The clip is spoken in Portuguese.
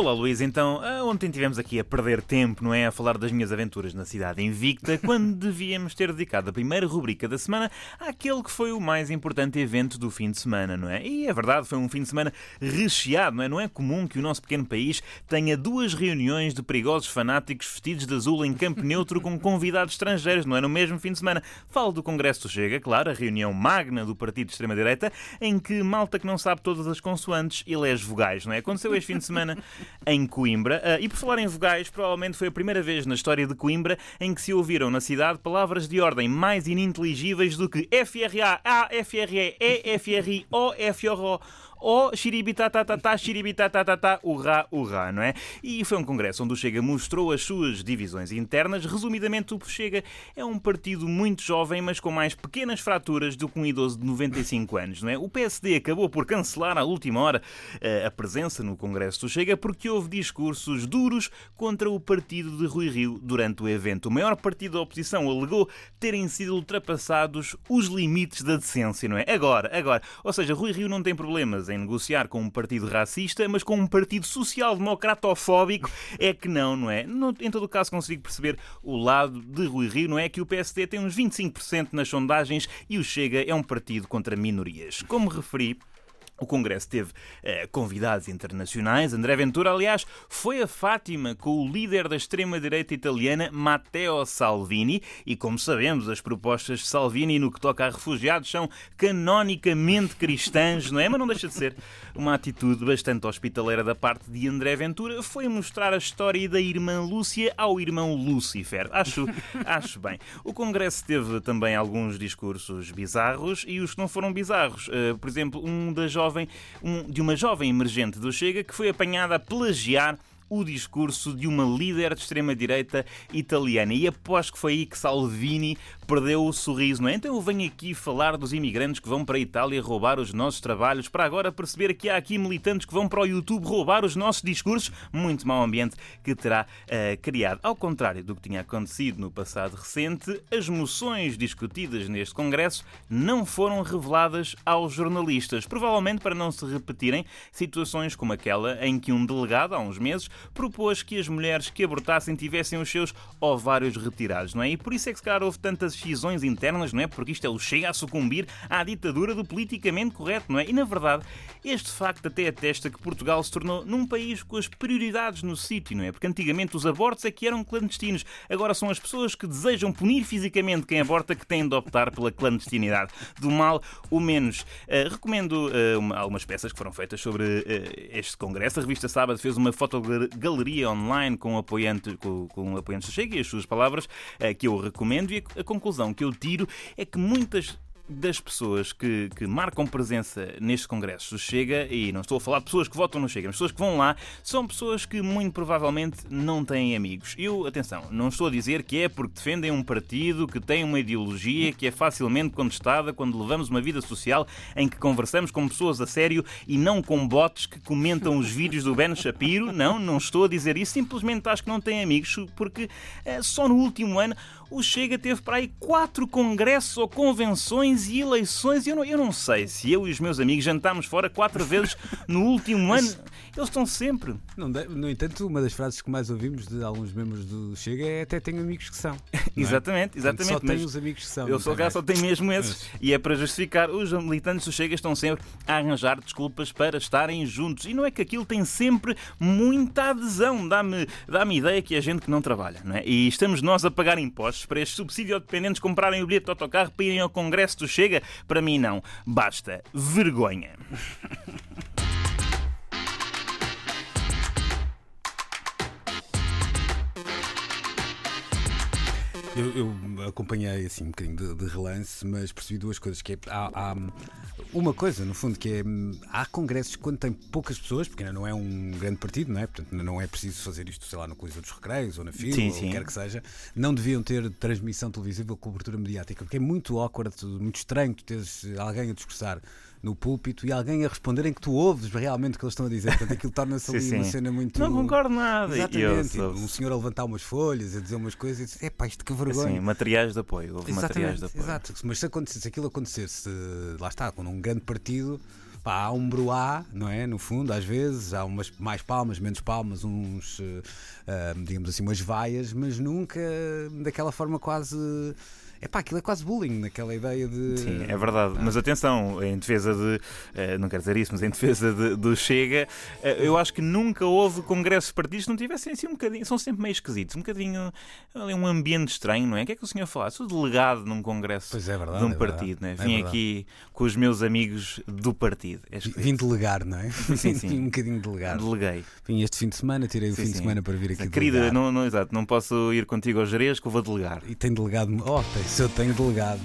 Olá Luís, então, ontem tivemos aqui a perder tempo, não é? A falar das minhas aventuras na cidade invicta, quando devíamos ter dedicado a primeira rubrica da semana àquele que foi o mais importante evento do fim de semana, não é? E é verdade, foi um fim de semana recheado, não é? Não é comum que o nosso pequeno país tenha duas reuniões de perigosos fanáticos vestidos de azul em campo neutro com convidados estrangeiros, não é? No mesmo fim de semana. Falo do Congresso do Chega, claro, a reunião magna do partido de extrema-direita, em que malta que não sabe todas as consoantes elege vogais, não é? Aconteceu este fim de semana em Coimbra. Ah, e por falar em vogais, provavelmente foi a primeira vez na história de Coimbra em que se ouviram na cidade palavras de ordem mais ininteligíveis do que FRA, A, FRE, E, FRI, O, FRO ou xiribitatatata, xiribitatatata, urrá, urrá, não é? E foi um congresso onde o Chega mostrou as suas divisões internas. Resumidamente, o Chega é um partido muito jovem, mas com mais pequenas fraturas do que um idoso de 95 anos, não é? O PSD acabou por cancelar à última hora eh, a presença no congresso do Chega porque houve discursos duros contra o partido de Rui Rio durante o evento. O maior partido da oposição alegou terem sido ultrapassados os limites da decência, não é? Agora, agora. Ou seja, Rui Rio não tem problemas em negociar com um partido racista, mas com um partido social-democratofóbico é que não, não é? No, em todo o caso, consigo perceber o lado de Rui Rio, não é? Que o PSD tem uns 25% nas sondagens e o Chega é um partido contra minorias. Como referi, o Congresso teve eh, convidados internacionais. André Ventura, aliás, foi a Fátima com o líder da extrema-direita italiana, Matteo Salvini. E como sabemos, as propostas de Salvini no que toca a refugiados são canonicamente cristãs, não é? Mas não deixa de ser uma atitude bastante hospitaleira da parte de André Ventura. Foi mostrar a história da irmã Lúcia ao irmão Lúcifer. Acho, acho bem. O Congresso teve também alguns discursos bizarros e os que não foram bizarros. Uh, por exemplo, um da jovem jovem, um, de uma jovem emergente do Chega que foi apanhada a plagiar o discurso de uma líder de extrema-direita italiana. E após que foi aí que Salvini perdeu o sorriso, não é? Então eu venho aqui falar dos imigrantes que vão para a Itália roubar os nossos trabalhos, para agora perceber que há aqui militantes que vão para o YouTube roubar os nossos discursos. Muito mau ambiente que terá uh, criado. Ao contrário do que tinha acontecido no passado recente, as moções discutidas neste Congresso não foram reveladas aos jornalistas, provavelmente para não se repetirem situações como aquela em que um delegado, há uns meses, propôs que as mulheres que abortassem tivessem os seus ovários retirados, não é? E por isso é que se calhar houve tantas cisões internas, não é? Porque isto é o chega a sucumbir à ditadura do politicamente correto, não é? E na verdade, este facto até atesta que Portugal se tornou num país com as prioridades no sítio, não é? Porque antigamente os abortos é que eram clandestinos, agora são as pessoas que desejam punir fisicamente quem aborta que têm de optar pela clandestinidade. Do mal, o menos. Uh, recomendo uh, uma, algumas peças que foram feitas sobre uh, este congresso. A revista Sábado fez uma fotografia galeria online com, apoiante, com, com apoiantes do Chega e as suas palavras, eh, que eu recomendo. E a, a conclusão que eu tiro é que muitas das pessoas que, que marcam presença nestes congressos Chega, e não estou a falar de pessoas que votam no Chega, mas pessoas que vão lá, são pessoas que muito provavelmente não têm amigos. Eu, atenção, não estou a dizer que é porque defendem um partido que tem uma ideologia que é facilmente contestada quando levamos uma vida social em que conversamos com pessoas a sério e não com bots que comentam os vídeos do Ben Shapiro. Não, não estou a dizer isso, simplesmente acho que não têm amigos, porque é, só no último ano o Chega teve para aí quatro congressos ou convenções e eleições. Eu não, eu não sei se eu e os meus amigos jantámos fora quatro vezes no último ano. Eles estão sempre. no entanto, uma das frases que mais ouvimos de alguns membros do Chega é até tenho amigos que são. É? exatamente, exatamente. Só tenho os amigos que são. Eu sou cá, só tenho mesmo esses. Mas... E é para justificar. Os militantes do Chega estão sempre a arranjar desculpas para estarem juntos. E não é que aquilo tem sempre muita adesão. Dá-me dá, -me, ideia que é gente que não trabalha, não é? E estamos nós a pagar impostos para estes subsídio-dependentes comprarem o bilhete de autocarro para irem ao Congresso do Chega? Para mim, não. Basta vergonha. Eu, eu, acompanhei assim um bocadinho de, de, relance, mas percebi duas coisas. Que é, há, há, uma coisa, no fundo, que é há congressos quando tem poucas pessoas, porque ainda não é um grande partido, não é? Portanto, não é preciso fazer isto, sei lá, no Coliseu dos Recreios ou na FIL, ou sim. quer que seja. Não deviam ter transmissão televisiva ou cobertura mediática, porque é muito awkward, muito estranho tu teres alguém a discursar no púlpito e alguém a responder em que tu ouves realmente o que eles estão a dizer. Portanto, aquilo torna-se Sim, ali uma sim. cena muito. Não concordo nada. E eu Exatamente. sou- Um senhor a levantar umas folhas, a dizer umas coisas e dizer: epá, isto que vergonha. Assim, materiais de apoio. Houve materiais de apoio. exato. Mas se, acontecesse, se aquilo acontecesse, lá está, com um grande partido, pá, há um broá, não é? No fundo, às vezes, há umas mais palmas, menos palmas, uns, ah, digamos assim, umas vaias, mas nunca daquela forma quase. É pá, aquilo é quase bullying, naquela ideia de. Sim, é verdade. Mas atenção, em defesa de. eh, Não quero dizer isso, mas em defesa de- do Chega, eh, eu acho que nunca houve congressos partidos que não tivessem assim um bocadinho. São sempre meio esquisitos, um bocadinho. ali um ambiente estranho, não é? O que é que o senhor fala? Sou delegado num congresso é verdade, de um é partido, não é? É Vim aqui com os meus amigos do partido. É. Vim delegar, não é? Sim, sim. Vim um bocadinho delegar. Deleguei. Vim este fim de semana, tirei o Sim, fim sim. de semana para vir aqui Querida, não, não, exato, não posso ir contigo ao Jerez que eu vou delegar. E tem delegado. Oh, tem, se eu tenho delegado.